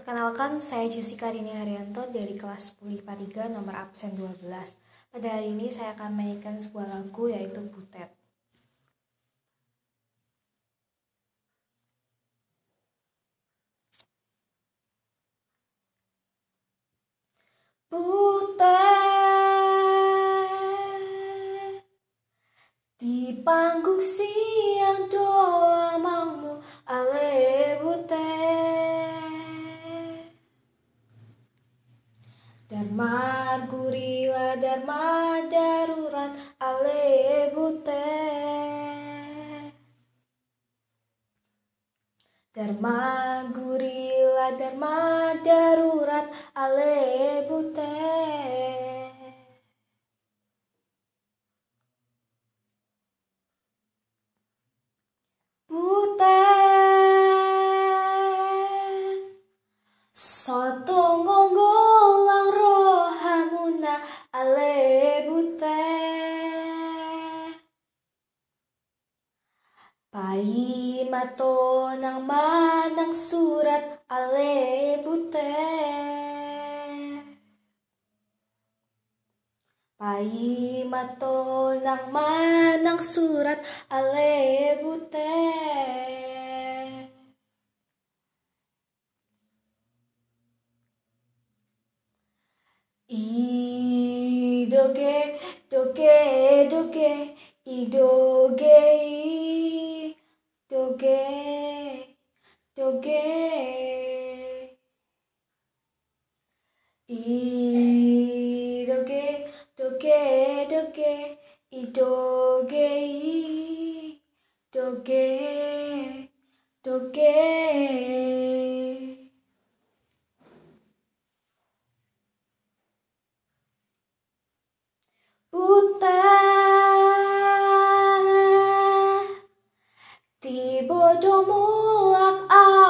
Perkenalkan, saya Jessica Rini Haryanto dari kelas 10 IPA 3 nomor absen 12. Pada hari ini saya akan mainkan sebuah lagu yaitu Butet. Butet di panggung siang doa Dharma gurila dharma darurat ale butet Dharma gurila dharma darurat ale butet Pai mato nang manang surat ale butet Pai mato nang manang surat ale butet Idoge, doge, doge, idoge, doge, doge. Idoge, doge, doge, idoge, doge, doge. Butet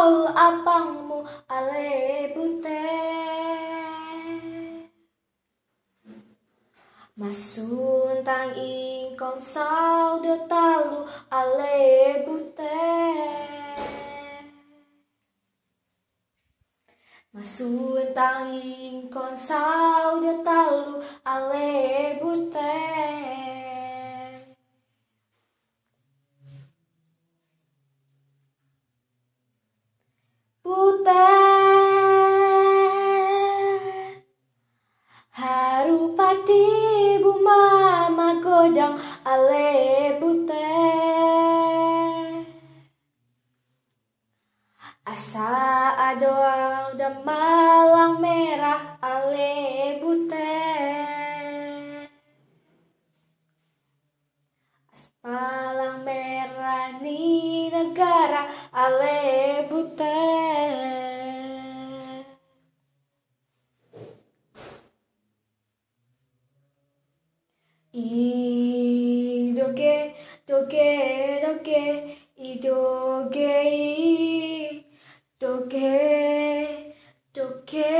au apangmu ale butet Masun tang ingkong sau do talu ale butet Masun tang ingkong sau do talu godang ale butet Asa adoang dan malang merah ale butet Palang merah ni negara ale butet Idoge, idoge, doge, doge.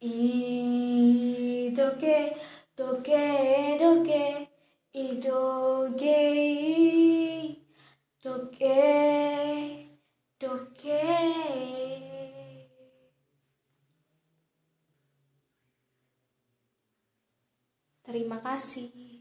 Idoge, doge, doge, idoge, doge, doge. Terima kasih.